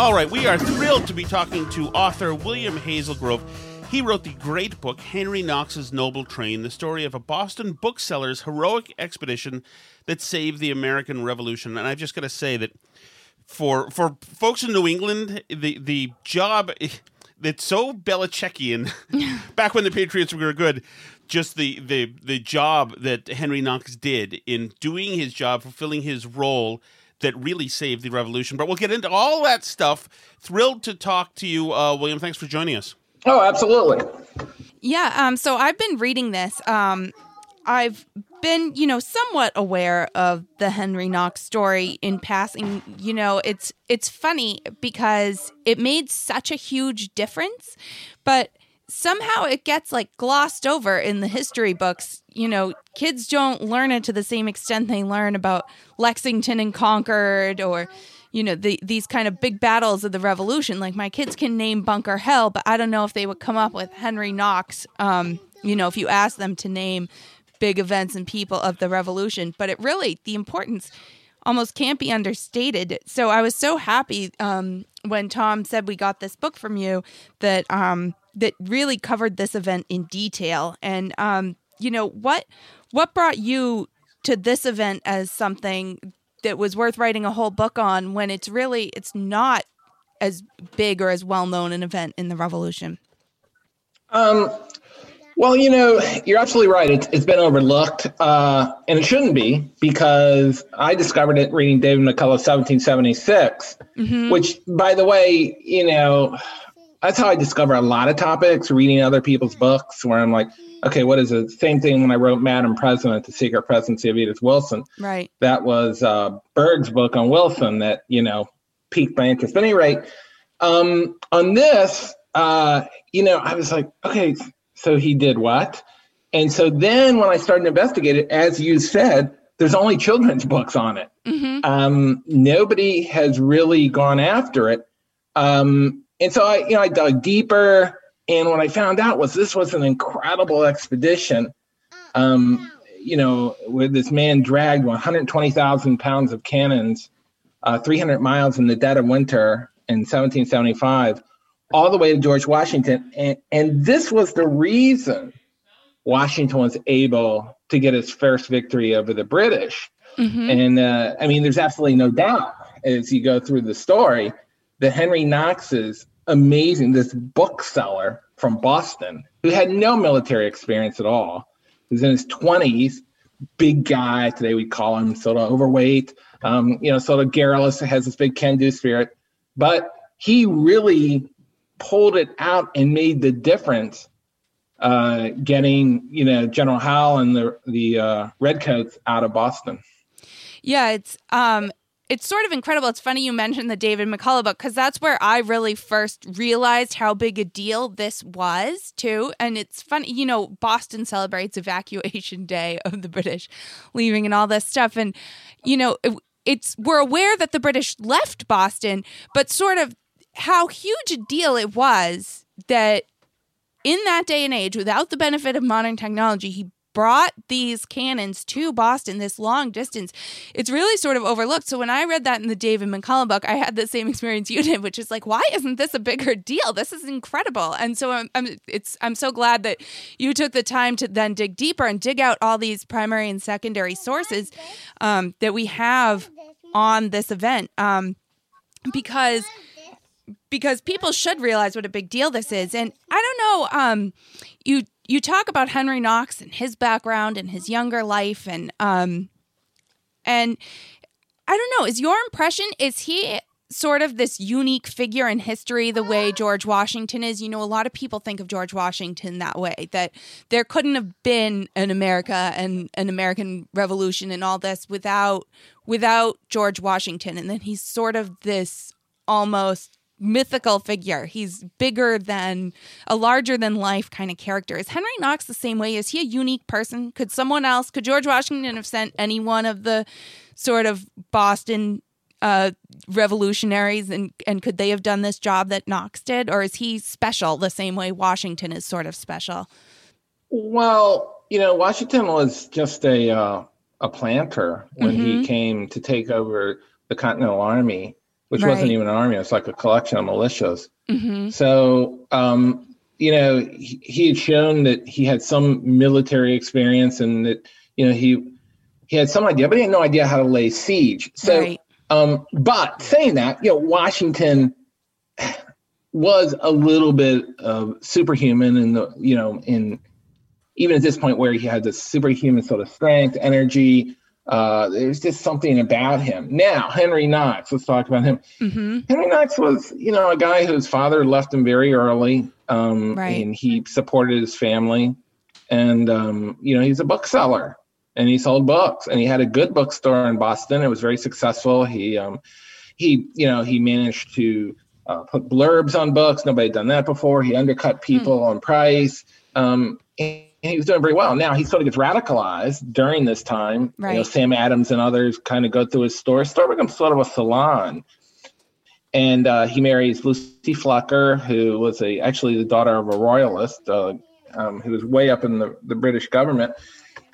All right, we are thrilled to be talking to author William Hazelgrove. He wrote the great book Henry Knox's Noble Train, the story of a Boston bookseller's heroic expedition that saved the American Revolution. And I've just got to say that for for folks in New England, the the job that's so Belichickian back when the Patriots were good. Just the, the the job that Henry Knox did in doing his job, fulfilling his role, that really saved the revolution. But we'll get into all that stuff. Thrilled to talk to you, uh, William. Thanks for joining us. Oh, absolutely. Yeah, um, so I've been reading this. Um, I've been, you know, somewhat aware of the Henry Knox story in passing. You know, it's it's funny because it made such a huge difference, but somehow it gets like glossed over in the history books. You know, kids don't learn it to the same extent they learn about Lexington and Concord or you know the, these kind of big battles of the revolution. Like my kids can name bunker hill but i don't know if they would come up with henry knox um, you know if you ask them to name big events and people of the revolution. But it really the importance almost can't be understated. So i was so happy um, when tom said we got this book from you that um, that really covered this event in detail. And um, you know what what brought you to this event as something that was worth writing a whole book on when it's really it's not as big or as well known an event in the revolution? Um, well, you know, you're absolutely right. It's, it's been overlooked, uh, and it shouldn't be because I discovered it reading David McCullough's 1776, which, by the way, you know, that's how I discover a lot of topics, reading other people's books, where I'm like, okay, what is it? Same thing when I wrote Madam President, The Secret Presidency of Edith Wilson. right That was uh, Berg's book on Wilson that, you know, piqued my interest. But at any rate, um, on this, uh, you know, I was like, okay, so he did what? And so then when I started to investigate it, as you said, there's only children's books on it. Um, nobody has really gone after it. Um, and so I, you know, I dug deeper. And what I found out was this was an incredible expedition. Um, you know, where this man dragged 120,000 pounds of cannons, uh, 300 miles in the dead of winter in 1775, all the way to George Washington. And, and this was the reason Washington was able to get his first victory over the British. And uh, I mean, there's absolutely no doubt as you go through the story that Henry Knox's amazing, this bookseller from Boston who had no military experience at all, who's in his 20s, big guy. Today we call him sort of overweight, um, you know, sort of garrulous, has this big can do spirit. But he really pulled it out and made the difference uh, getting, you know, General Howe and the, the uh, Redcoats out of Boston. Yeah, it's um it's sort of incredible. It's funny you mentioned the David McCullough book because that's where I really first realized how big a deal this was too. And it's funny, you know, Boston celebrates Evacuation Day of the British leaving and all this stuff, and you know, it, it's we're aware that the British left Boston, but sort of how huge a deal it was that in that day and age, without the benefit of modern technology, he brought these cannons to Boston this long distance. It's really sort of overlooked. So when I read that in the David McCullough book, I had the same experience you did, which is like, why isn't this a bigger deal? This is incredible. And so I'm, I'm it's I'm so glad that you took the time to then dig deeper and dig out all these primary and secondary sources um, that we have on this event. Um, because because people should realize what a big deal this is. And I don't know, um, you you talk about Henry Knox and his background and his younger life and um and I don't know, is your impression is he sort of this unique figure in history the way George Washington is? You know, a lot of people think of George Washington that way that there couldn't have been an America and an American revolution and all this without without George Washington and then he's sort of this almost mythical figure. He's bigger than a larger than life kind of character. Is Henry Knox the same way? Is he a unique person? Could someone else, could George Washington have sent any one of the sort of Boston uh, revolutionaries and, and could they have done this job that Knox did? Or is he special the same way Washington is sort of special? Well, you know, Washington was just a, uh, a planter when mm-hmm. he came to take over the Continental Army which right. wasn't even an army. It was like a collection of militias. Mm-hmm. So, um, you know, he, he, had shown that he had some military experience and that, you know, he he had some idea, but he had no idea how to lay siege. So, right. um, but saying that, you know, Washington was a little bit of superhuman in the, you know, in even at this point where he had this superhuman sort of strength, energy, uh, there's just something about him. Now, Henry Knox, let's talk about him. Mm-hmm. Henry Knox was, you know, a guy whose father left him very early, um, right. and he supported his family. And, um, you know, he's a bookseller and he sold books and he had a good bookstore in Boston. It was very successful. He, um, he, you know, he managed to uh, put blurbs on books. Nobody had done that before. He undercut people mm. on price. Um, and, he was doing very well. Now he sort of gets radicalized during this time. Right. You know, Sam Adams and others kind of go through his store. Store becomes sort of a salon. And uh, he marries Lucy Flucker, who was a actually the daughter of a royalist uh, um, who was way up in the, the British government.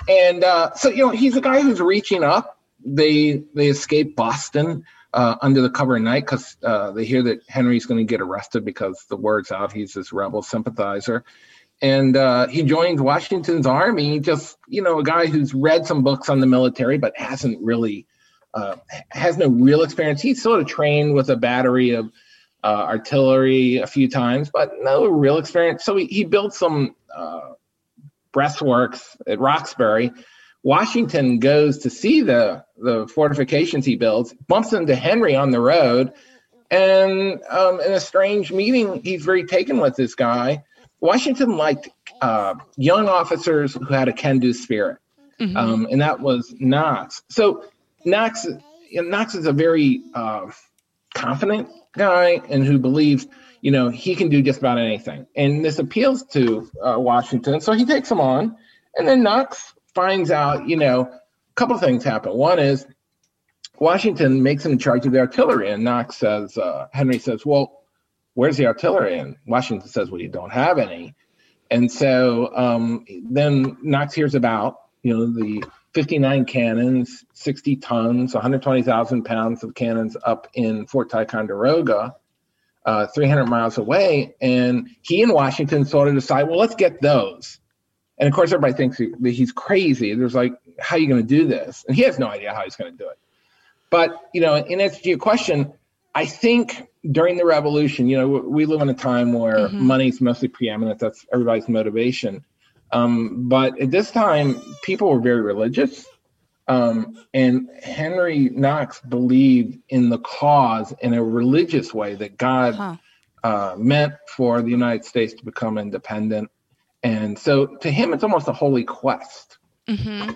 And uh, so, you know, he's a guy who's reaching up. They they escape Boston uh, under the cover of night because uh, they hear that Henry's going to get arrested because the word's out he's this rebel sympathizer and uh, he joins Washington's army. Just you know, a guy who's read some books on the military, but hasn't really uh, has no real experience. He's sort of trained with a battery of uh, artillery a few times, but no real experience. So he, he built some uh, breastworks at Roxbury. Washington goes to see the the fortifications he builds, bumps into Henry on the road, and um, in a strange meeting, he's very taken with this guy Washington liked uh, young officers who had a can-do spirit, mm-hmm. um, and that was Knox. So Knox, Knox is a very uh, confident guy and who believes, you know, he can do just about anything. And this appeals to uh, Washington, so he takes him on. And then Knox finds out, you know, a couple of things happen. One is Washington makes him in charge of the artillery, and Knox says, uh, Henry says, well where's the artillery? And Washington says, well, you don't have any. And so um, then Knox hears about, you know, the 59 cannons, 60 tons, 120,000 pounds of cannons up in Fort Ticonderoga, uh, 300 miles away. And he and Washington sort of decide, well, let's get those. And of course, everybody thinks that he's crazy. There's like, how are you going to do this? And he has no idea how he's going to do it. But, you know, in answer to your question, I think during the revolution, you know, we live in a time where mm-hmm. money's mostly preeminent. That's everybody's motivation. Um, but at this time, people were very religious. Um, and Henry Knox believed in the cause in a religious way that God huh. uh, meant for the United States to become independent. And so to him, it's almost a holy quest. Mm-hmm.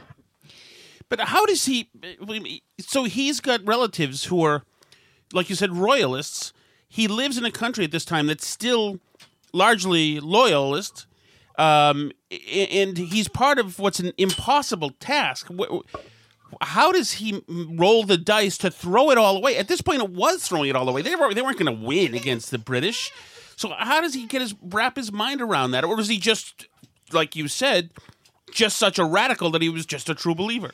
But how does he? So he's got relatives who are, like you said, royalists. He lives in a country at this time that's still largely loyalist, um, and he's part of what's an impossible task. How does he roll the dice to throw it all away? At this point, it was throwing it all away. They were they weren't going to win against the British. So how does he get his wrap his mind around that, or was he just like you said, just such a radical that he was just a true believer?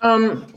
Um,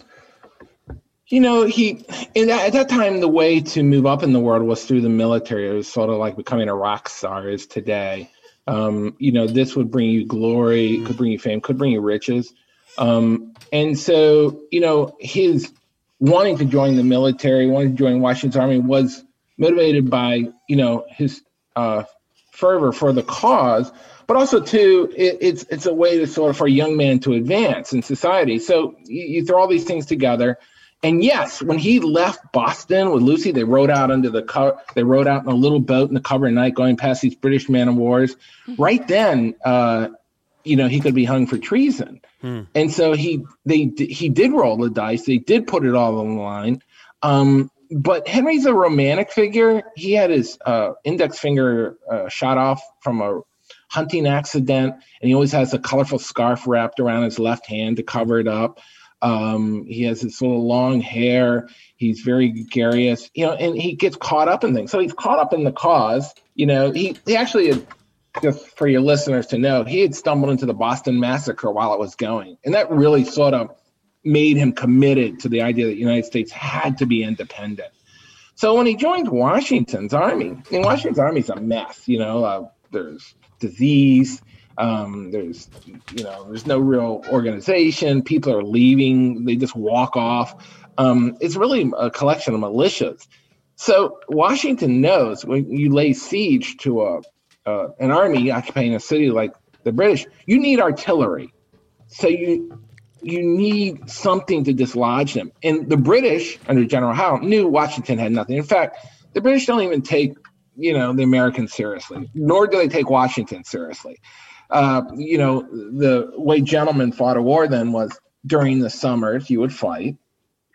you know, he that, at that time the way to move up in the world was through the military. It was sort of like becoming a rock star is today. Um, you know, this would bring you glory, could bring you fame, could bring you riches. Um, and so, you know, his wanting to join the military, wanting to join Washington's army was motivated by, you know, his uh, fervor for the cause, but also too, it, it's it's a way to sort of for a young man to advance in society. So you, you throw all these things together. And yes, when he left Boston with Lucy, they rode out under the co- they rode out in a little boat in the cover of night, going past these British man of wars. Mm-hmm. Right then, uh, you know, he could be hung for treason. Hmm. And so he they he did roll the dice. They did put it all on the line. Um, but Henry's a romantic figure. He had his uh, index finger uh, shot off from a hunting accident, and he always has a colorful scarf wrapped around his left hand to cover it up. Um, he has this little long hair. He's very gregarious, you know, and he gets caught up in things. So he's caught up in the cause. You know, he, he actually, just for your listeners to know, he had stumbled into the Boston Massacre while it was going. And that really sort of made him committed to the idea that the United States had to be independent. So when he joined Washington's army, and Washington's army is a mess. You know, uh, there's disease. Um, there's, you know, there's no real organization. People are leaving. They just walk off. Um, it's really a collection of militias. So Washington knows when you lay siege to a uh, an army occupying a city like the British, you need artillery. So you you need something to dislodge them. And the British, under General Howe, knew Washington had nothing. In fact, the British don't even take, you know, the Americans seriously, nor do they take Washington seriously. Uh, you know, the way gentlemen fought a war then was during the summers you would fight,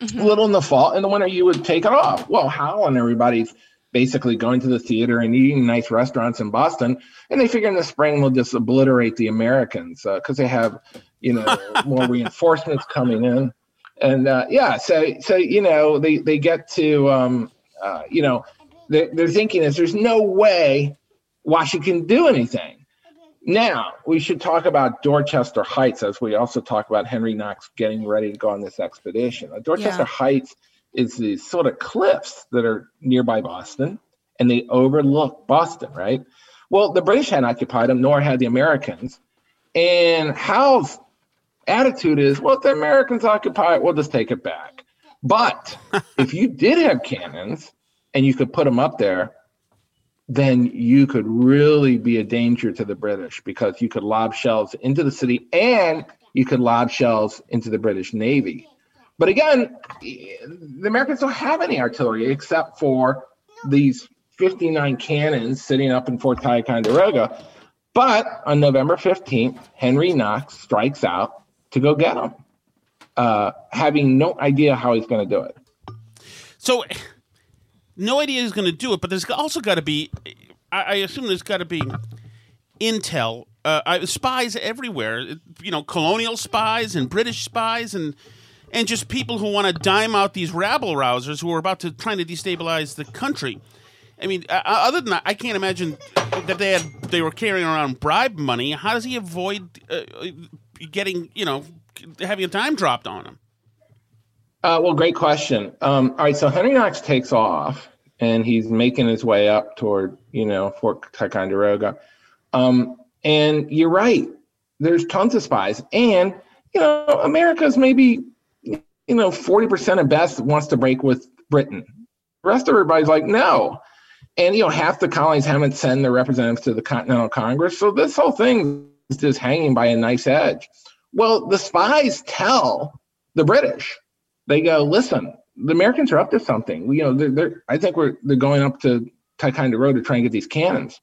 mm-hmm. a little in the fall, in the winter you would take it off. Well, Howe and everybody's basically going to the theater and eating nice restaurants in Boston, and they figure in the spring we'll just obliterate the Americans because uh, they have you know, more reinforcements coming in. And uh, yeah, so so you know they they get to um, uh, you know they're, they're thinking is there's no way Washington can do anything. Now we should talk about Dorchester Heights as we also talk about Henry Knox getting ready to go on this expedition. Uh, Dorchester yeah. Heights is these sort of cliffs that are nearby Boston, and they overlook Boston, right? Well, the British hadn't occupied them, nor had the Americans. And Howe's attitude is, well, if the Americans occupy it, we'll just take it back. But if you did have cannons and you could put them up there, then you could really be a danger to the British because you could lob shells into the city and you could lob shells into the British Navy. But again, the Americans don't have any artillery except for these 59 cannons sitting up in Fort Ticonderoga. But on November 15th, Henry Knox strikes out to go get them, uh, having no idea how he's going to do it. So, no idea he's going to do it, but there's also got to be, I, I, assume there's got to be intel, uh, spies everywhere. You know, colonial spies and British spies and and just people who want to dime out these rabble rousers who are about to trying to destabilize the country. I mean, uh, other than that, I can't imagine that they had they were carrying around bribe money. How does he avoid uh, getting, you know, having a dime dropped on him? Uh, well, great question. Um, all right, so Henry Knox takes off and he's making his way up toward, you know, Fort Ticonderoga. Um, and you're right, there's tons of spies. And, you know, America's maybe, you know, 40% of best wants to break with Britain. The rest of everybody's like, no. And, you know, half the colonies haven't sent their representatives to the Continental Congress. So this whole thing is just hanging by a nice edge. Well, the spies tell the British, they go, listen, the Americans are up to something. You know, they're, they're I think we're they're going up to Ticonderoga to try and get these cannons.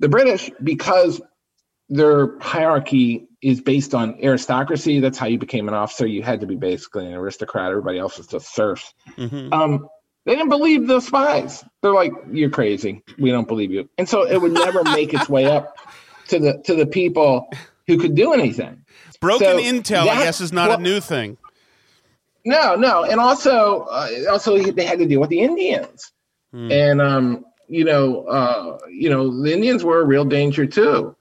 The British, because their hierarchy is based on aristocracy. That's how you became an officer. You had to be basically an aristocrat. Everybody else was just serfs. Mm-hmm. Um, they didn't believe the spies. They're like, "You're crazy. We don't believe you." And so it would never make its way up to the to the people who could do anything. Broken so intel, that, I guess, is not well, a new thing. No, no, and also, uh, also they had to deal with the Indians, hmm. and um, you know, uh, you know, the Indians were a real danger too,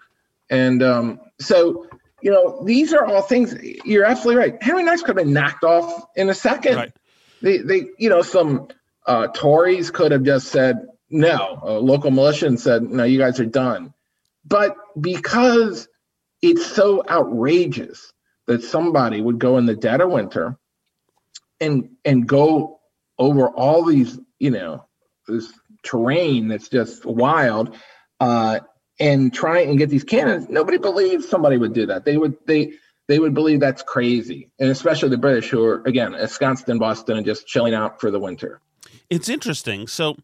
and um, so you know, these are all things. You're absolutely right. Henry Knox could have been knocked off in a second. Right. They, they, you know, some uh, Tories could have just said no. A local militia and said, no, you guys are done. But because it's so outrageous that somebody would go in the dead of winter and and go over all these, you know, this terrain that's just wild, uh, and try and get these cannons, nobody believes somebody would do that. They would they they would believe that's crazy, and especially the British, who are again ensconced in Boston and just chilling out for the winter. It's interesting. So,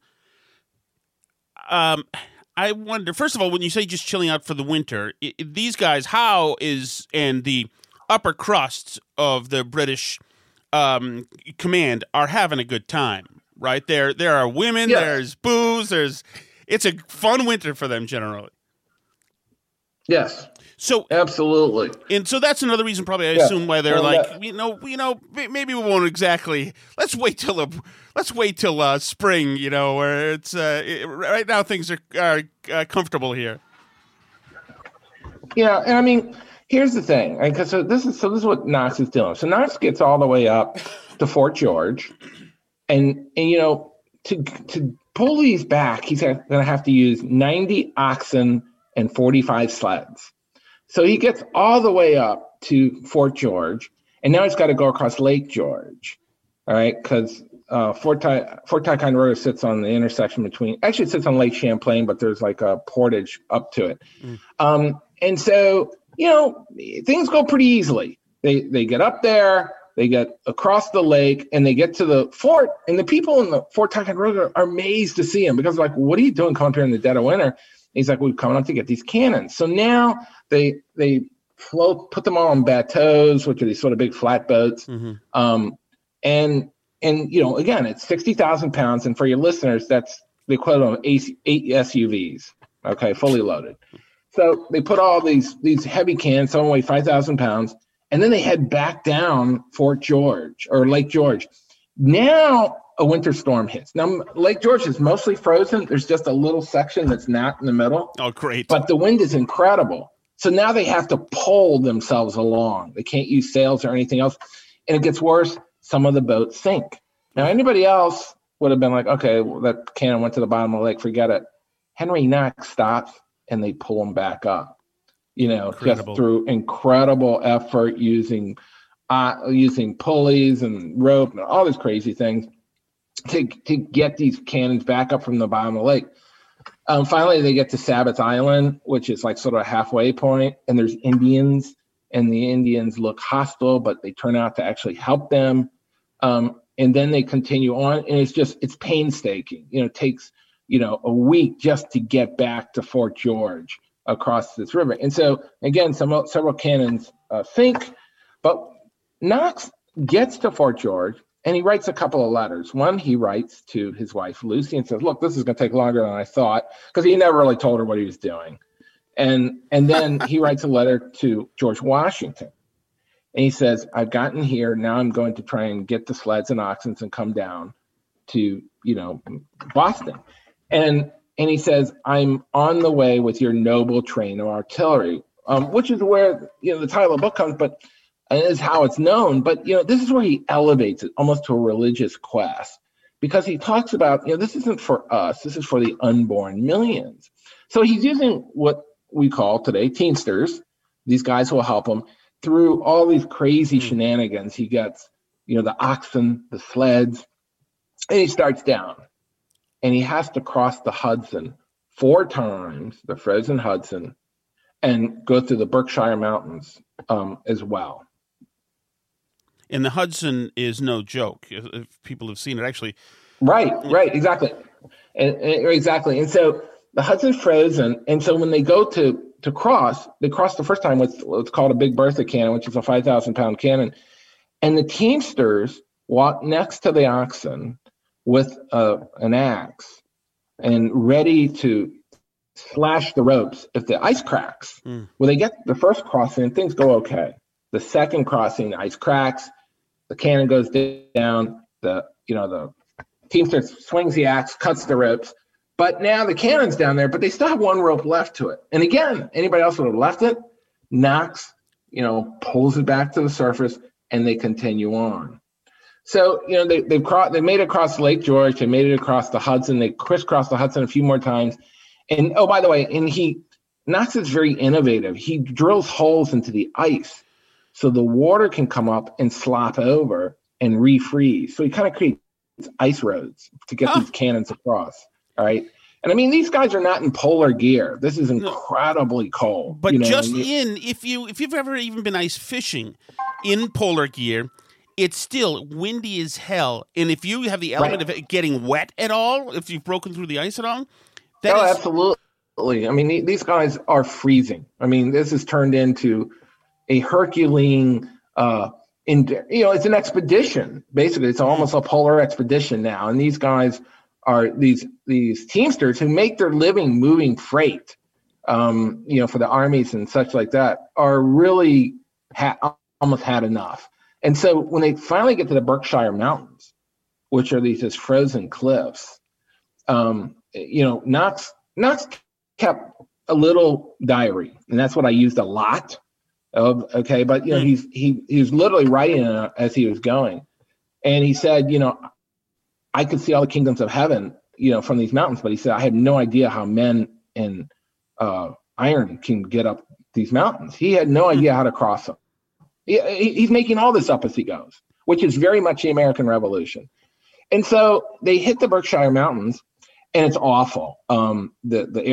um, I wonder. First of all, when you say just chilling out for the winter, it, these guys, how is and the upper crusts of the British um, command are having a good time, right? There, there are women. Yeah. There's booze. There's. It's a fun winter for them generally. Yes. So absolutely, and so that's another reason, probably I yeah. assume, why they're well, like, that, you know, you know, maybe we won't exactly. Let's wait till a, let's wait till uh, spring, you know, where it's uh, it, right now things are are uh, comfortable here. Yeah, and I mean, here's the thing, because so this is so this is what Knox is doing. So Knox gets all the way up to Fort George, and and you know to to pull these back, he's going to have to use ninety oxen and 45 sleds. So he gets all the way up to Fort George, and now he's got to go across Lake George. All right, because uh, Fort, Ty- Fort Ticonderoga sits on the intersection between, actually, it sits on Lake Champlain, but there's like a portage up to it. Mm. Um, and so, you know, things go pretty easily. They, they get up there, they get across the lake, and they get to the fort, and the people in the Fort Ticonderoga are amazed to see him because, like, what are you doing coming up here in the dead of winter? he's like, we've come up to get these cannons. So now they they float, put them all on bateaus, which are these sort of big flat boats. Mm-hmm. Um, and and you know, again, it's sixty thousand pounds, and for your listeners, that's the equivalent of eight, eight SUVs. Okay, fully loaded. So they put all these these heavy cans, some weigh five thousand pounds, and then they head back down Fort George or Lake George. Now a winter storm hits. Now, Lake George is mostly frozen. There's just a little section that's not in the middle. Oh, great. But the wind is incredible. So now they have to pull themselves along. They can't use sails or anything else. And it gets worse. Some of the boats sink. Now, anybody else would have been like, okay, well, that cannon went to the bottom of the lake, forget it. Henry Knox stops and they pull them back up. You know, incredible. just through incredible effort using uh, using pulleys and rope and all these crazy things to to get these cannons back up from the bottom of the lake. Um, finally, they get to Sabbath Island, which is like sort of a halfway point, and there's Indians, and the Indians look hostile, but they turn out to actually help them. Um, and then they continue on, and it's just it's painstaking. You know, it takes you know a week just to get back to Fort George across this river. And so again, some several cannons uh, sink, but Knox gets to Fort George and he writes a couple of letters. One, he writes to his wife, Lucy, and says, Look, this is going to take longer than I thought, because he never really told her what he was doing. And, and then he writes a letter to George Washington. And he says, I've gotten here. Now I'm going to try and get the sleds and oxen and come down to, you know, Boston. And and he says, I'm on the way with your noble train of artillery, um, which is where, you know, the title of the book comes. But and is how it's known. But you know, this is where he elevates it almost to a religious quest because he talks about, you know, this isn't for us, this is for the unborn millions. So he's using what we call today teamsters, these guys who will help him through all these crazy hmm. shenanigans. He gets, you know, the oxen, the sleds, and he starts down. And he has to cross the Hudson four times, the frozen Hudson, and go through the Berkshire Mountains um, as well and the Hudson is no joke. If people have seen it, actually. Right, right, exactly, and, and, exactly. And so the Hudson's frozen, and so when they go to to cross. They cross the first time with what's called a Big Bertha cannon, which is a 5,000 pound cannon. And the Teamsters walk next to the oxen with a, an axe and ready to slash the ropes if the ice cracks. Mm. Well, they get the first crossing, things go okay. The second crossing, the ice cracks, the cannon goes down, the you know the teamster swings the axe, cuts the ropes, but now the cannon's down there, but they still have one rope left to it. And again, anybody else would have left it, Knox, you know, pulls it back to the surface, and they continue on. So you know they they've crossed, they made it across Lake George, they made it across the Hudson, they crisscrossed the Hudson a few more times, and oh by the way, and he Knox is very innovative. He drills holes into the ice so the water can come up and slop over and refreeze. So he kind of creates ice roads to get huh. these cannons across. All right. And I mean, these guys are not in polar gear. This is incredibly cold. But you know? just in, if you if you've ever even been ice fishing in polar gear, it's still windy as hell. And if you have the element right. of it getting wet at all, if you've broken through the ice at all, that oh, is... absolutely. I mean, these guys are freezing. I mean, this has turned into a Herculean, uh, in, you know, it's an expedition. Basically, it's almost a polar expedition now. And these guys are these these teamsters who make their living moving freight, um, you know, for the armies and such like that, are really ha- almost had enough. And so when they finally get to the Berkshire Mountains, which are these just frozen cliffs, um, you know, Knox Knox kept a little diary, and that's what I used a lot of okay, but you know, hmm. he's he he's literally writing as he was going, and he said, you know, I could see all the kingdoms of heaven, you know, from these mountains, but he said I had no idea how men in uh, iron can get up these mountains. He had no hmm. idea how to cross them. He, he's making all this up as he goes, which is very much the American Revolution. And so they hit the Berkshire Mountains, and it's awful. Um, the the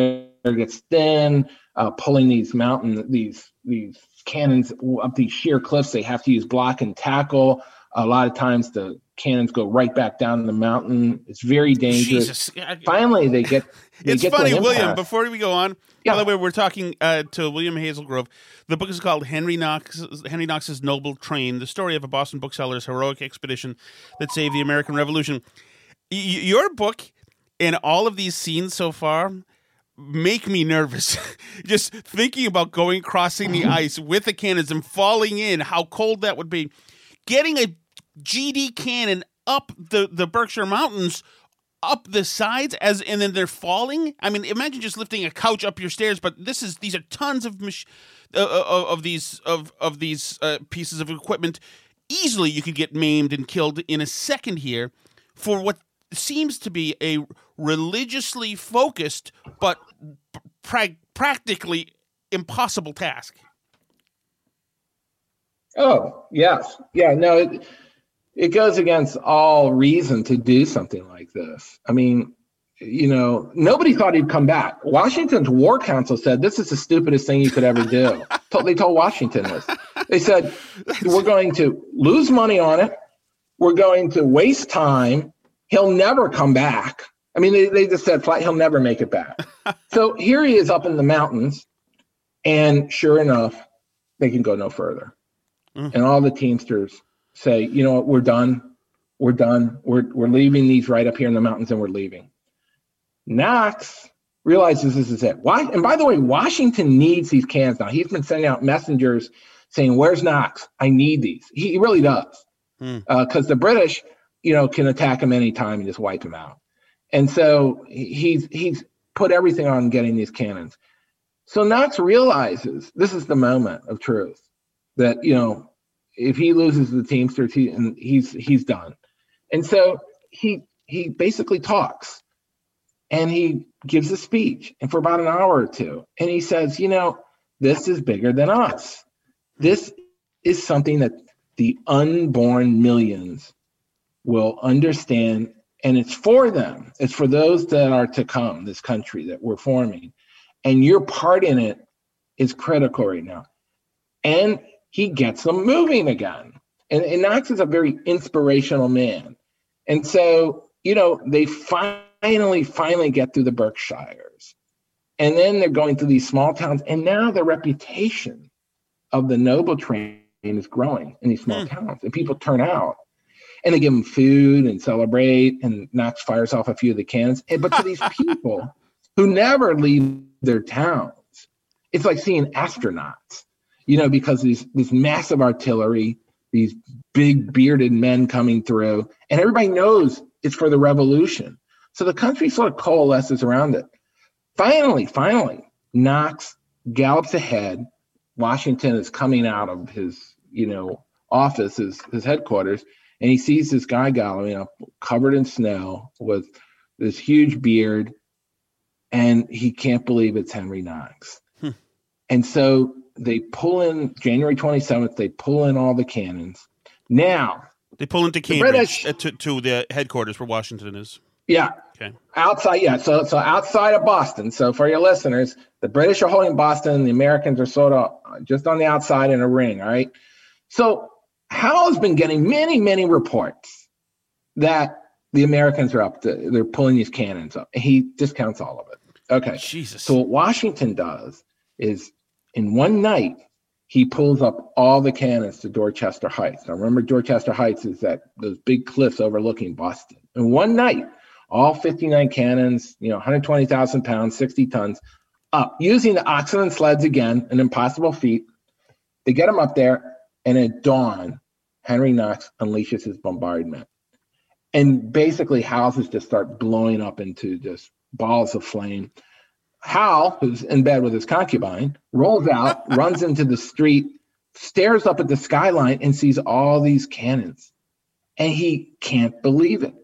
air gets thin, uh, pulling these mountain these these cannons up these sheer cliffs. They have to use block and tackle. A lot of times the cannons go right back down the mountain. It's very dangerous. Jesus. Finally, they get. They it's get funny, William. Before we go on, yeah. by the way, we're talking uh, to William Hazelgrove. The book is called Henry Knox. Henry Knox's Noble Train: The Story of a Boston Bookseller's Heroic Expedition That Saved the American Revolution. Y- your book and all of these scenes so far make me nervous. Just thinking about going crossing the ice with the cannons and falling in, how cold that would be. Getting a GD cannon up the, the Berkshire Mountains, up the sides as and then they're falling. I mean, imagine just lifting a couch up your stairs, but this is these are tons of mach- uh, uh of these of of these uh, pieces of equipment. Easily, you could get maimed and killed in a second here for what seems to be a religiously focused but pra- practically impossible task. Oh, yes. Yeah, no, it goes against all reason to do something like this. I mean, you know, nobody thought he'd come back. Washington's War Council said this is the stupidest thing you could ever do. they told Washington this. They said, we're going to lose money on it. We're going to waste time he'll never come back. I mean, they, they just said flat, he'll never make it back. so here he is up in the mountains, and sure enough, they can go no further. Mm. And all the Teamsters say, you know what, we're done. We're done. We're, we're leaving these right up here in the mountains and we're leaving. Knox realizes this is it. Why? And by the way, Washington needs these cans now. He's been sending out messengers saying, Where's Knox? I need these. He, really does. Because mm. uh, the British, you know, can attack him anytime and just wipe him out. And so he's he's put everything on getting these cannons. So Knox realizes this is the moment of truth that you know if he loses the Teamsters, he and he's he's done. And so he he basically talks and he gives a speech and for about an hour or two. And he says, you know, this is bigger than us. This is something that the unborn millions will understand. And it's for them. It's for those that are to come this country that we're forming. And your part in it is critical right now. And he gets them moving again. And, and knox is a very inspirational man. And so you know they finally finally get through the berkshires. And then they're going through these small towns, and now the reputation of the Noble train is growing in these small Hmm. towns, and people turn out and they give them food and celebrate, and Knox fires off a few of the cannons. And- But to these people who never leave their towns, it's like seeing astronauts, you know, because these this massive artillery, these big bearded men coming through, and everybody knows it's for the revolution. So the country sort of coalesces around it. Finally, finally, Knox gallops ahead. Washington is coming out of his, you know, office, his, his headquarters, and he sees this guy galloping up, covered in snow, with this huge beard, and he can't believe it's Henry Knox. Hmm. And so they pull in January 27th, they pull in all the cannons. Now, They pull into Cambridge British- uh, to, to the headquarters where Washington is. yeah, Okay. outside, yeah. So, so outside of Boston. So for your listeners, the British are holding Boston, the Americans are sort of just on the outside in a ring. All right. So has been getting many, many reports that the Americans are up to, they're pulling these cannons up. He discounts all of it. Okay. Jesus. So what Washington does is in one night, he pulls up all the cannons to Dorchester Heights. Now remember, Dorchester Heights is that those big cliffs overlooking Boston. In one night, all 59 cannons, you know, 120,000 pounds, 60 tons, up using the oxen sleds again, an impossible feat. They get them up there, and at dawn, Henry Knox unleashes his bombardment. And basically, houses just start blowing up into just balls of flame. Howe, who's in bed with his concubine, rolls out, runs into the street, stares up at the skyline, and sees all these cannons. And he can't believe it.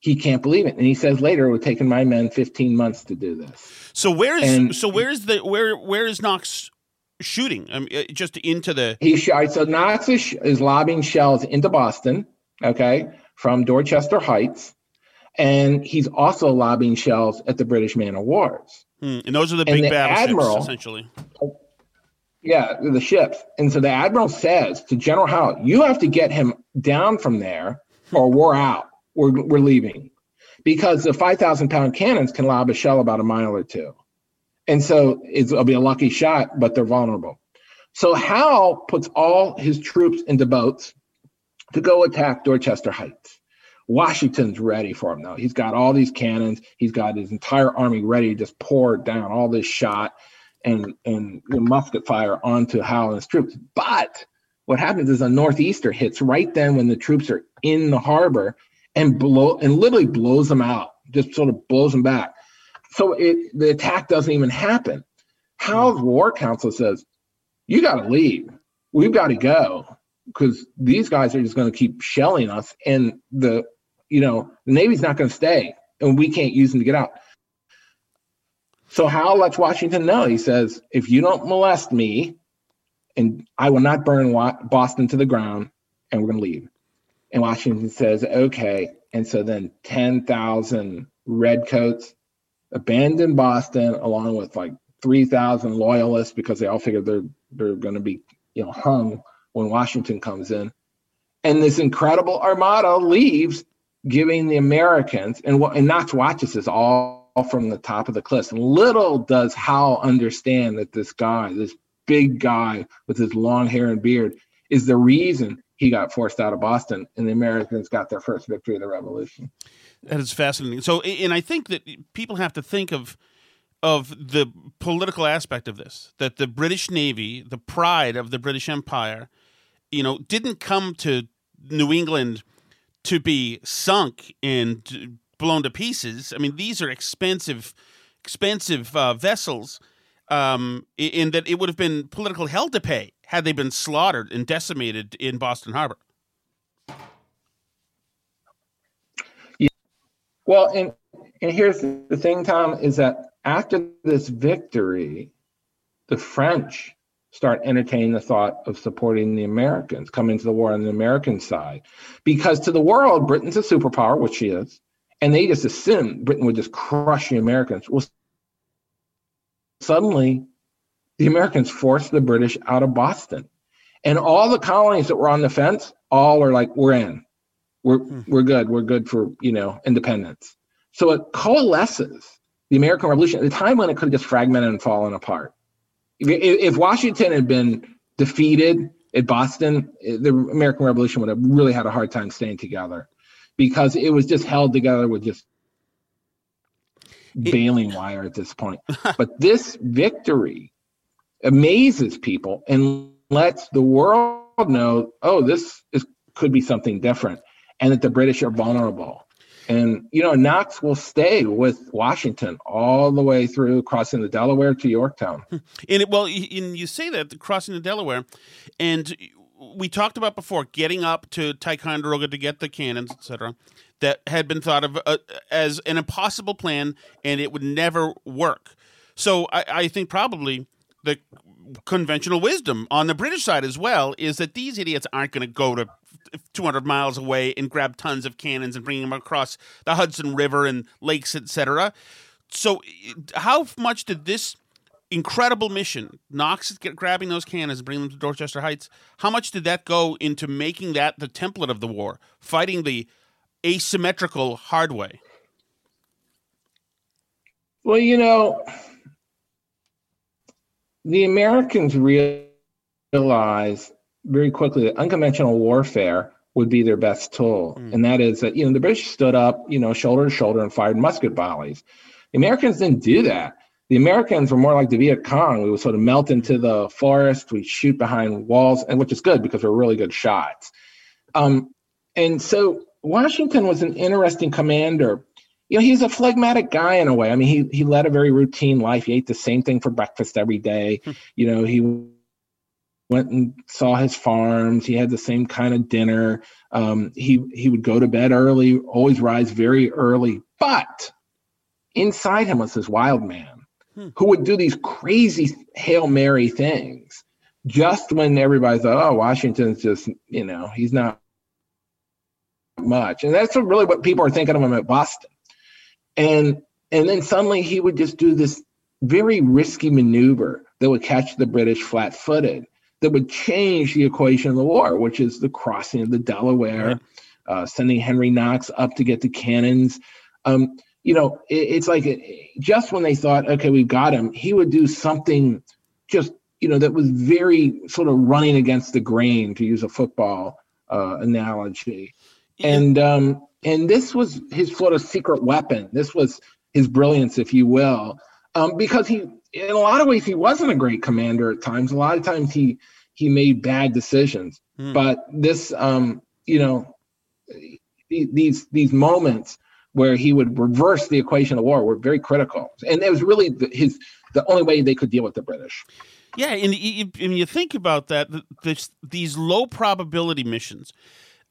He can't believe it. And he says later, it would taken my men 15 months to do this. So where is And- so where is the where where is Knox shooting? I mean, uh, just into the He shot, so Knox is, is lobbing shells into Boston, okay, from Dorchester Heights. And he's also lobbing shells at the British man of wars. Hmm, and those are the big the battleships admiral- essentially. Yeah, the ships. And so the admiral says to General Howe, "You have to get him down from there, or we're out. We're we're leaving, because the five thousand pound cannons can lob a shell about a mile or two, and so it's, it'll be a lucky shot, but they're vulnerable. So Howe puts all his troops into boats to go attack Dorchester Heights. Washington's ready for him now. He's got all these cannons. He's got his entire army ready to just pour down all this shot and and the musket fire onto Howe and his troops. But what happens is a northeaster hits right then when the troops are in the harbor and blow and literally blows them out, just sort of blows them back. So it the attack doesn't even happen. Howe's war council says, "You got to leave. We've got to go because these guys are just going to keep shelling us, and the you know the Navy's not going to stay, and we can't use them to get out." So Howe lets Washington know. He says, if you don't molest me, and I will not burn Boston to the ground, and we're going to leave. And Washington says, okay. And so then 10,000 redcoats abandon Boston along with like 3,000 loyalists because they all figure they're, they're going to be, you know, hung when Washington comes in. And this incredible armada leaves, giving the Americans, and, and Knox watches this all from the top of the cliffs. Little does Howe understand that this guy, this big guy with his long hair and beard, is the reason he got forced out of Boston and the Americans got their first victory of the Revolution. That is fascinating. So, and I think that people have to think of of the political aspect of this. That the British Navy, the pride of the British Empire, you know, didn't come to New England to be sunk and blown to pieces. I mean, these are expensive, expensive uh, vessels. Um, in that it would have been political hell to pay had they been slaughtered and decimated in Boston Harbor. Yeah. Well, and and here's the thing, Tom, is that after this victory, the French start entertaining the thought of supporting the Americans, coming to the war on the American side, because to the world, Britain's a superpower, which she is, and they just assumed Britain would just crush the Americans. Well, suddenly, the Americans forced the British out of Boston, and all the colonies that were on the fence, all are like, we're in. We're hmm. we're good. We're good for you know independence. So it coalesces. The American Revolution at a time when it could have just fragmented and fallen apart. If, if Washington had been defeated at Boston, the American Revolution would have really had a hard time staying together because it was just held together with just baling wire at this point. but this victory amazes people and lets the world know, oh, this is, could be something different, and that the British are vulnerable. And you know, Knox will stay with Washington all the way through crossing the Delaware to Yorktown. And it, well, and you say that crossing the Delaware, and we talked about before getting up to Ticonderoga to get the cannons, etc. That had been thought of uh, as an impossible plan, and it would never work. So I, I think probably the conventional wisdom on the British side as well is that these idiots aren't going to go to 200 miles away and grab tons of cannons and bring them across the Hudson River and lakes, etc. So, how much did this incredible mission, Knox grabbing those cannons and bringing them to Dorchester Heights, how much did that go into making that the template of the war, fighting the asymmetrical hard way? Well, you know, the Americans realized very quickly that unconventional warfare would be their best tool. Mm. And that is that, you know, the British stood up, you know, shoulder to shoulder and fired musket volleys. The Americans didn't do that. The Americans were more like the Viet Cong. We would sort of melt into the forest, we shoot behind walls, and which is good because we're really good shots. Um, and so Washington was an interesting commander. You know, he's a phlegmatic guy in a way. I mean, he he led a very routine life. He ate the same thing for breakfast every day. Hmm. You know, he went and saw his farms. He had the same kind of dinner. Um, he he would go to bed early, always rise very early. But inside him was this wild man hmm. who would do these crazy hail mary things. Just when everybody thought, "Oh, Washington's just you know he's not much," and that's really what people are thinking of him at Boston. And and then suddenly he would just do this very risky maneuver that would catch the British flat-footed that would change the equation of the war, which is the crossing of the Delaware, uh, sending Henry Knox up to get the cannons. Um, you know, it, it's like it, just when they thought, okay, we've got him, he would do something just, you know, that was very sort of running against the grain, to use a football uh, analogy. Yeah. And um, and this was his sort of secret weapon. This was his brilliance, if you will, um, because he in a lot of ways he wasn't a great commander at times. A lot of times he he made bad decisions. Hmm. But this, um, you know, these these moments where he would reverse the equation of war were very critical, and it was really the, his the only way they could deal with the British. Yeah, and you, and you think about that, this, these low probability missions.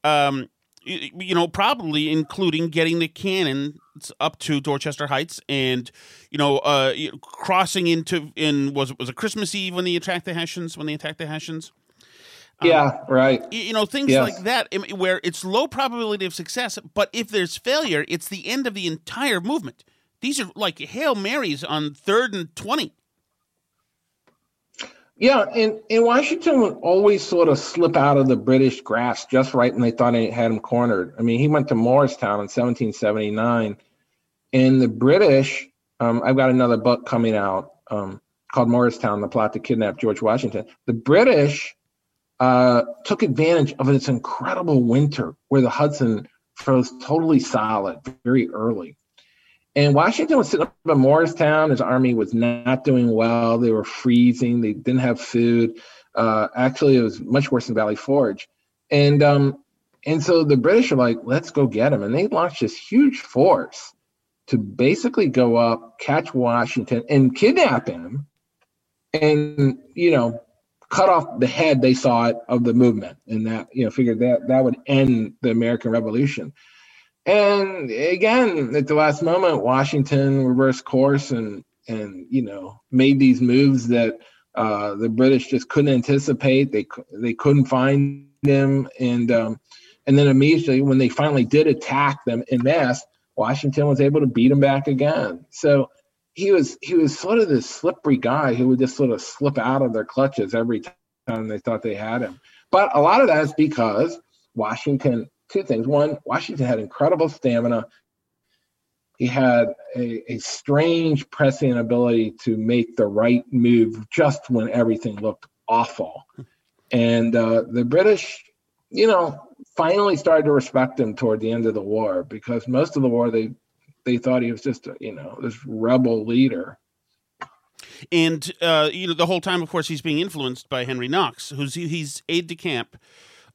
Um, you know, probably including getting the cannon up to Dorchester Heights and, you know, uh, crossing into in was it was a Christmas Eve when they attacked the Hessians when they attacked the Hessians. Um, yeah, right. You know, things yes. like that where it's low probability of success, but if there's failure, it's the end of the entire movement. These are like Hail Marys on third and 20. Yeah, and, and Washington would always sort of slip out of the British grasp just right when they thought they had him cornered. I mean, he went to Morristown in 1779, and the British, um, I've got another book coming out um, called Morristown, The Plot to Kidnap George Washington. The British uh, took advantage of this incredible winter where the Hudson froze totally solid very early. And Washington was sitting up in Morristown. His army was not doing well. They were freezing. They didn't have food. Uh, actually, it was much worse than Valley Forge. And um, and so the British are like, let's go get him. And they launched this huge force to basically go up, catch Washington, and kidnap him, and you know, cut off the head they saw it of the movement, and that you know, figured that that would end the American Revolution. And again, at the last moment, Washington reversed course and and you know made these moves that uh, the British just couldn't anticipate. They they couldn't find them, and um, and then immediately when they finally did attack them in mass, Washington was able to beat them back again. So he was he was sort of this slippery guy who would just sort of slip out of their clutches every time they thought they had him. But a lot of that is because Washington two things. One, Washington had incredible stamina. he had a, a strange prescient ability to make the right move just when everything looked awful. And uh, the British, you know, finally started to respect him toward the end of the war because most of the war they they thought he was just a, you know this rebel leader. And uh, you know, the whole time, of course, he's being influenced by Henry Knox, who's he's aide de camp.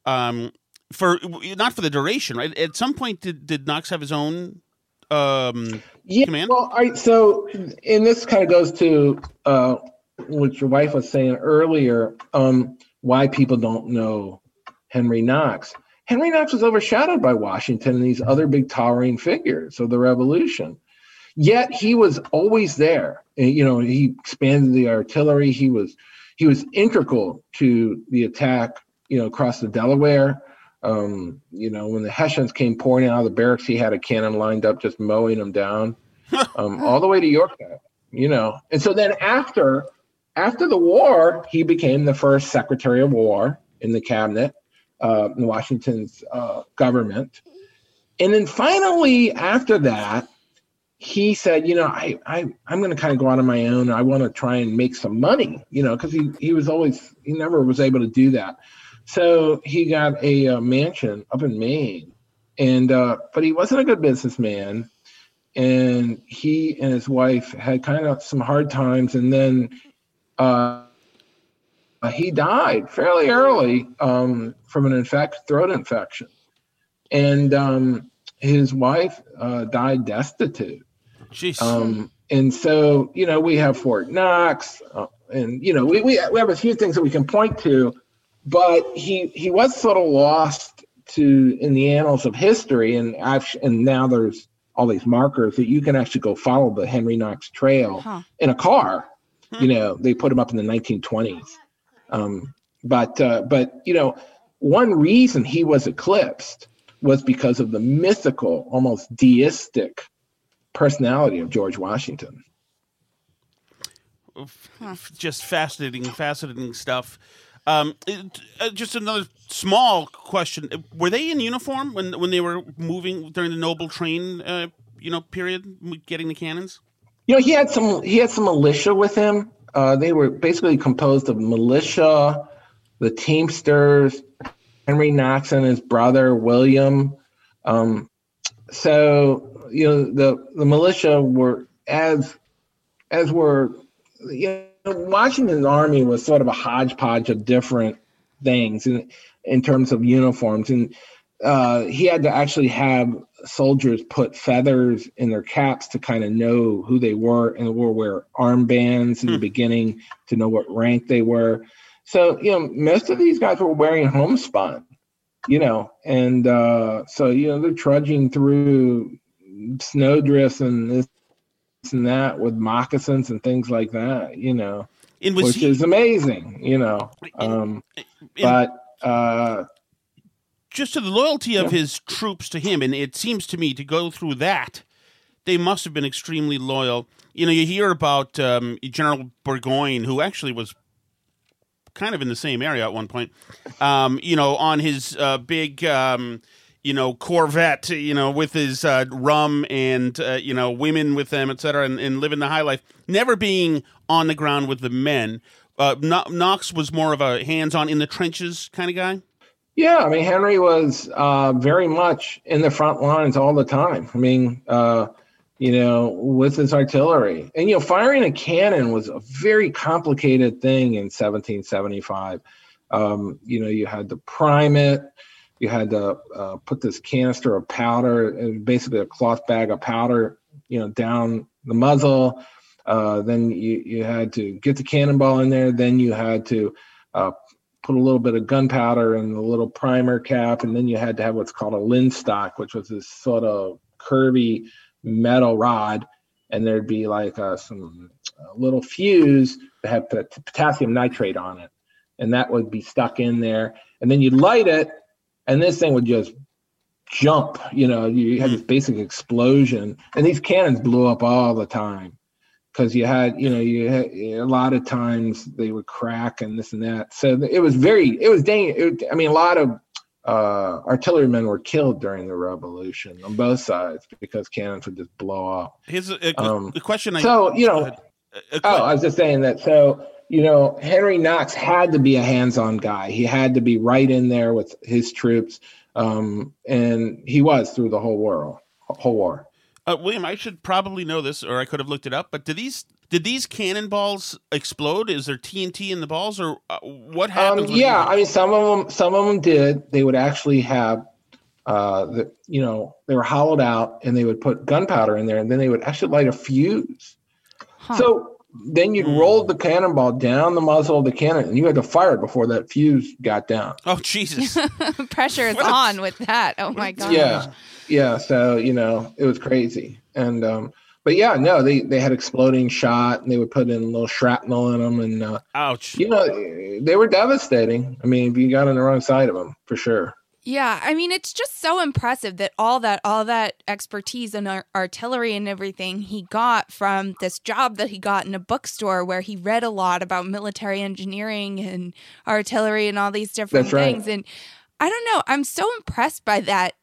Um, for not for the duration, right? At some point, did did Knox have his own um, yeah, command? Well, all right. So, and this kind of goes to uh, what your wife was saying earlier. Um, why people don't know Henry Knox. Henry Knox was overshadowed by Washington and these other big towering figures of the Revolution. Yet he was always there. You know, he expanded the artillery. He was he was integral to the attack. You know, across the Delaware. Um, you know, when the Hessians came pouring out of the barracks, he had a cannon lined up, just mowing them down, um, all the way to Yorktown. You know, and so then after after the war, he became the first Secretary of War in the cabinet uh, in Washington's uh, government. And then finally, after that, he said, you know, I, I I'm going to kind of go out on my own. I want to try and make some money, you know, because he he was always he never was able to do that. So he got a, uh, mansion up in Maine, and uh, but he wasn't a good businessman, and he and his wife had kind of some hard times, and then uh, he died fairly early um, from an infect throat infection, and um, his wife uh, died destitute. Jeez. Um, and so you know we have Fort Knox, uh, and you know we, we we have a few things that we can point to, but he he was sort of lost to in the annals of history, and I've, and now there's all these markers that you can actually go follow the Henry Knox Trail Huh. in a car. You know, they put him up in the 1920s. Um, but uh, but you know, one reason he was eclipsed was because of the mythical, almost deistic personality of George Washington. just fascinating, fascinating stuff. Um, it- uh, just another small question: Were they in uniform when when they were moving during the Noble Train, uh, you know, period, getting the cannons? You know, he had some he had some militia with him. Uh, they were basically composed of militia, the Teamsters, Henry Knox and his brother William. Um, so you know the the militia were as as were you Washington's army was sort of a hodgepodge of different things in in terms of uniforms and uh, he had to actually have soldiers put feathers in their caps to kind of know who they were and wore wear armbands in the beginning to know what rank they were. So, you know, most of these guys were wearing homespun, you know, and uh, so, you know, they're trudging through snowdrifts and this and that with moccasins and things like that, you know, And was which he? is amazing, you know. Um, and but uh, just to the loyalty of his troops to him, and it seems to me to go through that, they must have been extremely loyal. You know, you hear about um, General Burgoyne, who actually was kind of in the same area at one point. Um, you know, on his uh, big, um, you know, Corvette, you know, with his uh, rum and uh, you know women with them, et cetera, and, and living the high life. Never being on the ground with the men. Uh, Kno- Knox was more of a hands-on in the trenches kind of guy. Yeah, I mean Henry was uh, very much in the front lines all the time. I mean, uh, you know, with his artillery, and you know, firing a cannon was a very complicated thing in 1775. Um, you know, you had to prime it, you had to uh, put this canister of powder, uh, basically a cloth bag of powder, you know, down the muzzle. Uh, then you you had to get the cannonball in there. Then you had to uh, put a little bit of gunpowder in the little primer cap, and then you had to have what's called a linstock, which was this sort of curvy metal rod, and there'd be like uh, some uh, little fuse that had pot- potassium nitrate on it, and that would be stuck in there, and then you'd light it, and this thing would just jump. You know, you had this basic explosion, and these cannons blew up all the time because you had you know you had a lot of times they would crack and this and that so it was very it was dang it, i mean a lot of uh, artillerymen were killed during the revolution on both sides because cannons would just blow up. Here's a, a, Um, a question. I, so you know, a- oh, I was just saying that. So you know, Henry Knox had to be a hands-on guy. He had to be right in there with his troops, um, and he was through the whole war. Whole war. Uh, William, I should probably know this, or I could have looked it up. But did these did these cannonballs explode? Is there TNT in the balls, or uh, what Um, happens? when yeah, you- I mean, some of them, some of them did. They would actually have, uh, the, you know, they were hollowed out, and they would put gunpowder in there, and then they would actually light a fuse. Huh. So then you'd roll the cannonball down the muzzle of the cannon, and you had to fire it before that fuse got down. oh Jesus! Pressure is What? on with that. Oh my god. Yeah, yeah. So you know, it was crazy, and um, but yeah, no, they they had exploding shot, and they would put in a little shrapnel in them, and uh, Ouch! you know, they were devastating. I mean, if you got on the wrong side of them, for sure. Yeah, I mean it's just so impressive that all that all that expertise and ar- artillery and everything he got from this job that he got in a bookstore where he read a lot about military engineering and artillery and all these different That's right. things and I don't know, I'm so impressed by that.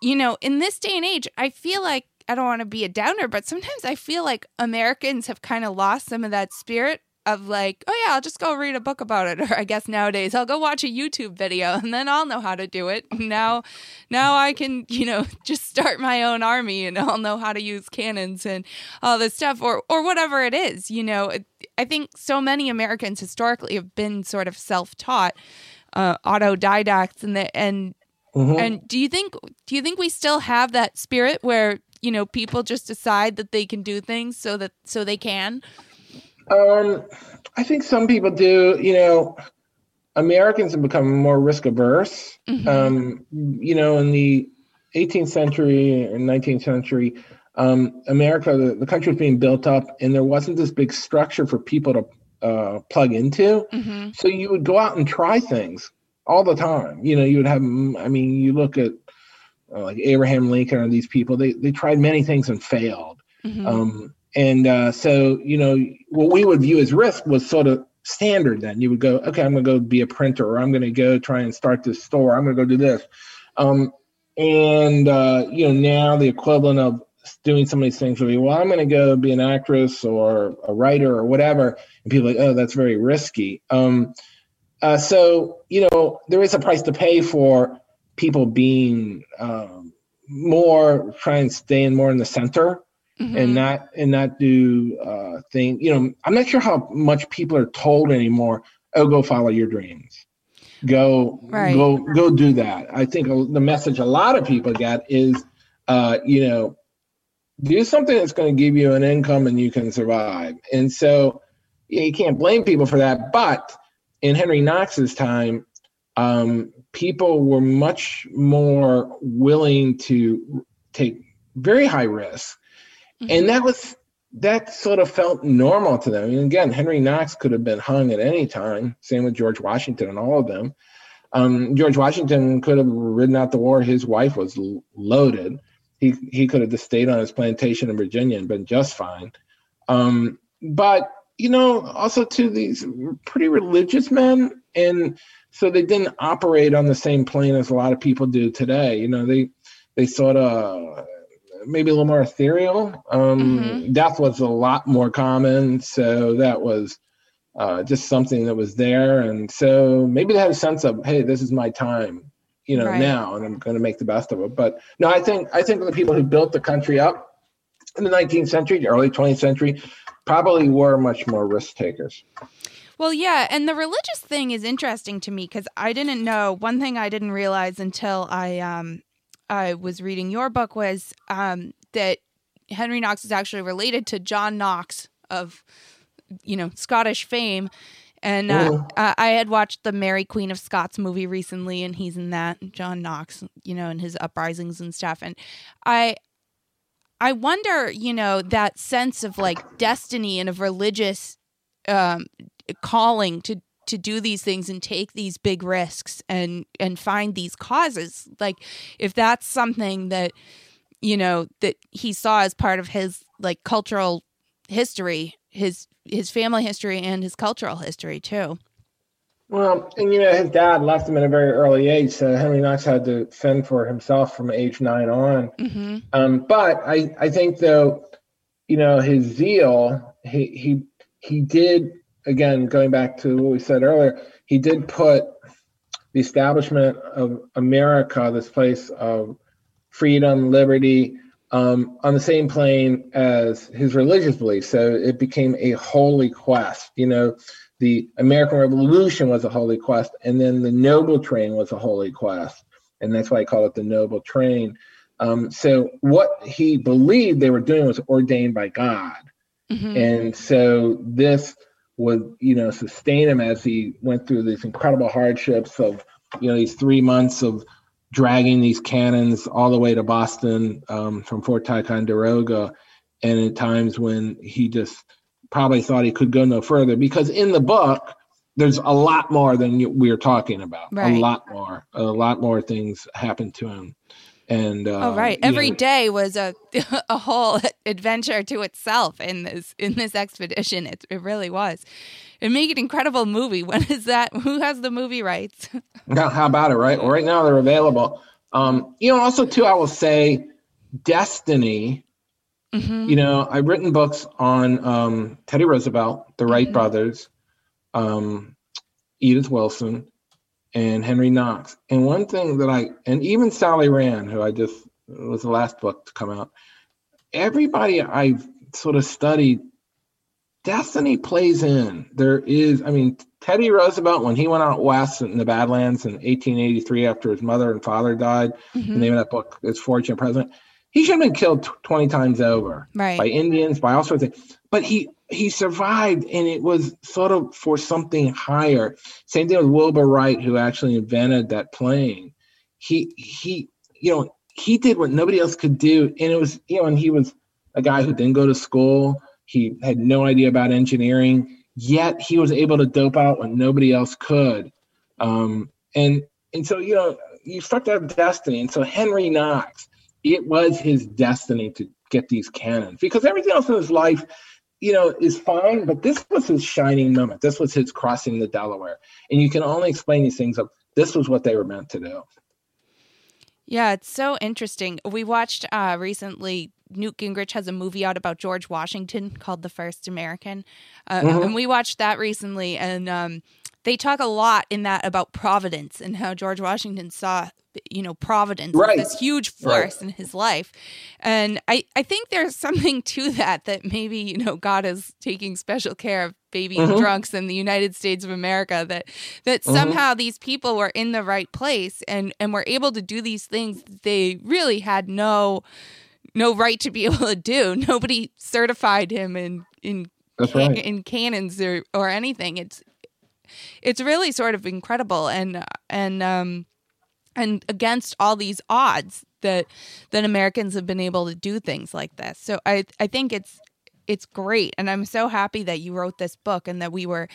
You know, in this day and age, I feel like I don't want to be a downer, but sometimes I feel like Americans have kind of lost some of that spirit of like, oh yeah, I'll just go read a book about it. Or I guess nowadays I'll go watch a YouTube video and then I'll know how to do it. Now now I can, you know, just start my own army and I'll know how to use cannons and all this stuff or or whatever it is, you know. I think so many Americans historically have been sort of self-taught uh, autodidacts and the, and Mhm. and do you think do you think we still have that spirit where you know people just decide that they can do things so that so they can? Um, I think some people do. You know, Americans have become more risk averse. Um, you know, in the 18th century and 19th century, um, America, the, the country was being built up, and there wasn't this big structure for people to uh, plug into. Mm-hmm. So you would go out and try things all the time. You know, you would have. I mean, you look at uh, like Abraham Lincoln or these people. They they tried many things and failed. Mm-hmm. Um, and uh, so, you know, what we would view as risk was sort of standard then. You would go, okay, I'm going to go be a printer, or I'm going to go try and start this store, I'm going to go do this. Um, and, uh, you know, now the equivalent of doing some of these things would be, well, I'm going to go be an actress or a writer or whatever. And people like, oh, that's very risky. Um, uh, so, you know, there is a price to pay for people being um, more, try and stay in more in the center Mm-hmm. and not and not do uh thing you know i'm not sure how much people are told anymore oh go follow your dreams go Right. go go do that i think the message a lot of people get is uh you know do something that's going to give you an income and you can survive and so yeah, you can't blame people for that but in henry knox's time um people were much more willing to take very high risks and that was that sort of felt normal to them. I mean, again, Henry Knox could have been hung at any time. Same with George Washington and all of them. Um, George Washington could have ridden out the war. His wife was l- loaded. He he could have just stayed on his plantation in Virginia and been just fine. Um, but you know, also to these pretty religious men, and so they didn't operate on the same plane as a lot of people do today. You know, they they sort of maybe a little more ethereal. Um, Death was a lot more common, so that was uh, just something that was there, and so maybe they had a sense of, hey, this is my time, you know, Right. now, and I'm going to make the best of it. But no, I think I think the people who built the country up in the 19th century, the early 20th century, probably were much more risk takers. Well, yeah, and the religious thing is interesting to me because I didn't know one thing I didn't realize until I um I was reading your book was um that Henry Knox is actually related to John Knox of you know Scottish fame. And uh, Mhm. uh, I had watched the Mary Queen of Scots movie recently, and he's in that. John Knox, you know, and his uprisings and stuff. And I, I wonder, you know, that sense of like destiny and of religious um, calling to to do these things and take these big risks and and find these causes like if that's something that you know that he saw as part of his like cultural history his his family history and his cultural history too Well, and you know, his dad left him at a very early age, so Henry Knox had to fend for himself from age nine on. Mm-hmm. Um, but I, I think though, you know, his zeal, he he he did again going back to what we said earlier, he did put the establishment of America, this place of freedom, liberty, um, on the same plane as his religious beliefs. So it became a holy quest. You know, the American Revolution was a holy quest, and then the Noble Train was a holy quest, and that's why I call it the Noble Train. Um, so what he believed they were doing was ordained by God, Mm-hmm. and so this would you know sustain him as he went through these incredible hardships of you know these three months of dragging these cannons all the way to Boston um, from Fort Ticonderoga, and at times when he just probably thought he could go no further. Because in the book there's a lot more than we're talking about. Right. a lot more. A lot more things happened to him and uh, Oh right, you every know, day was a a whole adventure to itself in this in this expedition. It it really was. And make an incredible movie. When is that? Who has the movie rights? Now, how about it, right? Right now they're available. Um, you know, also too, I will say, Destiny. Mhm. You know, I've written books on um, Teddy Roosevelt, the Wright Mhm. brothers, um, Edith Wilson, and Henry Knox. And one thing that I, and even Sally Rand, who I just was the last book to come out. Everybody I've sort of studied, destiny plays in. There is, I mean, Teddy Roosevelt when he went out west in the Badlands in 1883 after his mother and father died. The Mhm. name of that book is Forging a President. He should have been killed tw 20 times over Right. by Indians, by all sorts of things. But he he survived, and it was sort of for something higher. Same thing with Wilbur Wright, who actually invented that plane. He he, you know, he did what nobody else could do, and it was you know, and he was a guy who didn't go to school. He had no idea about engineering, yet he was able to dope out when nobody else could. Um, and and so you know, you start to have destiny, and so Henry Knox it was his destiny to get these cannons because everything else in his life, you know, is fine. But this was his shining moment. This was his crossing the Delaware. And you can only explain these things of this was what they were meant to do. Yeah, it's so interesting. We watched uh, recently. Newt Gingrich has a movie out about George Washington called "The First American," uh, Mhm. and we watched that recently. And um, they talk a lot in that about providence and how George Washington saw, you know, providence, Right. this huge Right. force in his life. And I, I think there's something to that that maybe you know God is taking special care of baby Mhm. drunks in the United States of America. That that Mhm. somehow these people were in the right place and and were able to do these things they really had no no right to be able to do. Nobody certified him in in That's can- right. in cannons or or anything. It's it's really sort of incredible and and um and against all these odds that that Americans have been able to do things like this. So I I think it's it's great and I'm so happy that you wrote this book and that we were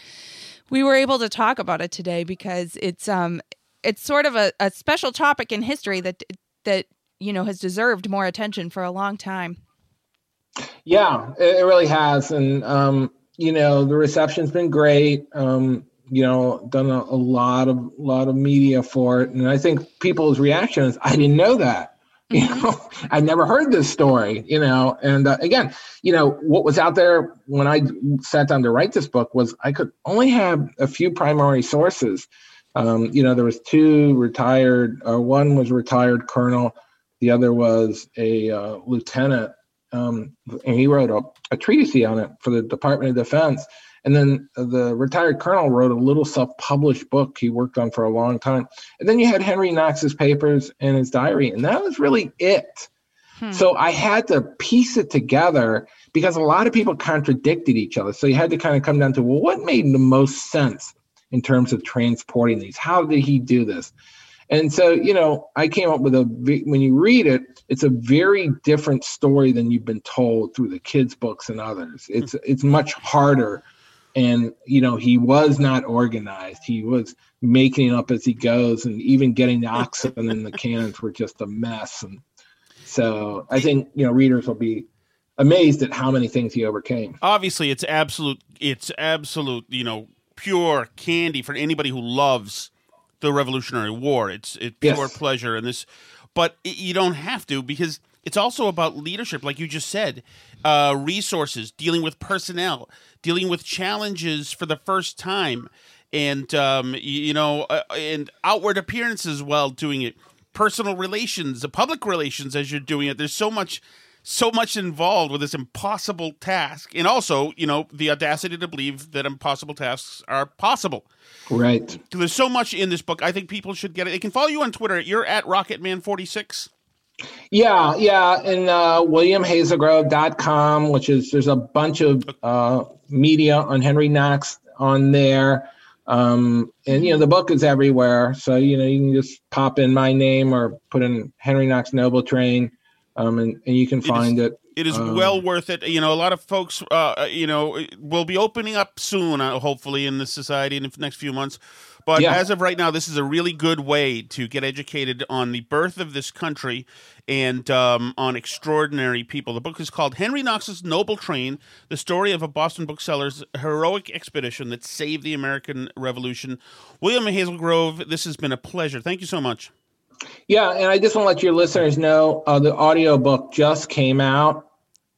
we were able to talk about it today because it's um it's sort of a, a special topic in history that that you know has deserved more attention for a long time. Yeah, it, really has. And, um, you know, the reception's been great. Um, you know, done a, a lot of lot of media for it. And I think people's reaction is, I didn't know that. You know, I never heard this story, you know. And uh, again, you know, what was out there when I sat down to write this book was I could only have a few primary sources. Um, you know, there was two retired, uh, one was retired colonel, the other was a uh, lieutenant um, and he wrote a, a treatise on it for the Department of Defense. And then the retired colonel wrote a little self-published book he worked on for a long time. And then you had Henry Knox's papers and his diary, and that was really it. Hmm. So I had to piece it together because a lot of people contradicted each other. So you had to kind of come down to well, what made the most sense in terms of transporting these? How did he do this? And so, you know, I came up with a, when you read it, it's a very different story than you've been told through the kids' books and others. It's, it's much harder. And, you know, he was not organized. He was making it up as he goes. And even getting the oxen and the cannons were just a mess. And so I think, you know, readers will be amazed at how many things he overcame. Obviously, it's absolute. It's absolute. You know, pure candy for anybody who loves the Revolutionary War. It's it's pure Yes. pleasure, and this, but you don't have to because it's also about leadership, like you just said, uh, resources, dealing with personnel, dealing with challenges for the first time, and um, you know, uh, and outward appearances while doing it, personal relations, the public relations as you're doing it. There's so much. So much involved with this impossible task, and also, you know, the audacity to believe that impossible tasks are possible. Right. There's so much in this book. I think people should get it. They can follow you on Twitter. You're at Rocketman46. Yeah, yeah, and uh, WilliamHazelgrove.com, which is there's a bunch of uh, media on Henry Knox on there, um, and you know the book is everywhere. So you know you can just pop in my name or put in Henry Knox Noble Train, um, and and you can find it. It is Um, well worth it. You know, a lot of folks, uh, you know, will be opening up soon, uh, hopefully, in the society in the next few months. But Yeah. as of right now, this is a really good way to get educated on the birth of this country and um, on extraordinary people. The book is called Henry Knox's Noble Train The Story of a Boston Bookseller's Heroic Expedition That Saved the American Revolution. William Hazelgrove, this has been a pleasure. Thank you so much. Yeah, and I just want to let your listeners know uh, the audiobook just came out.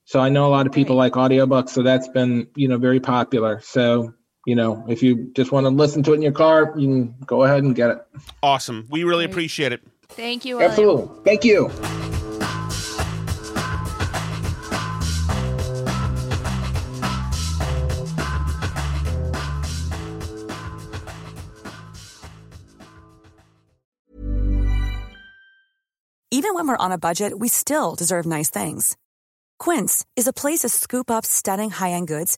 So I know a lot of people like audiobooks, so that's been, you know, very popular. So, you know, if you just want to listen to it in your car, you can go ahead and get it. Awesome. We really appreciate it. Thank you. William. Absolutely. Thank you. Even when we're on a budget, we still deserve nice things. Quince is a place to scoop up stunning high-end goods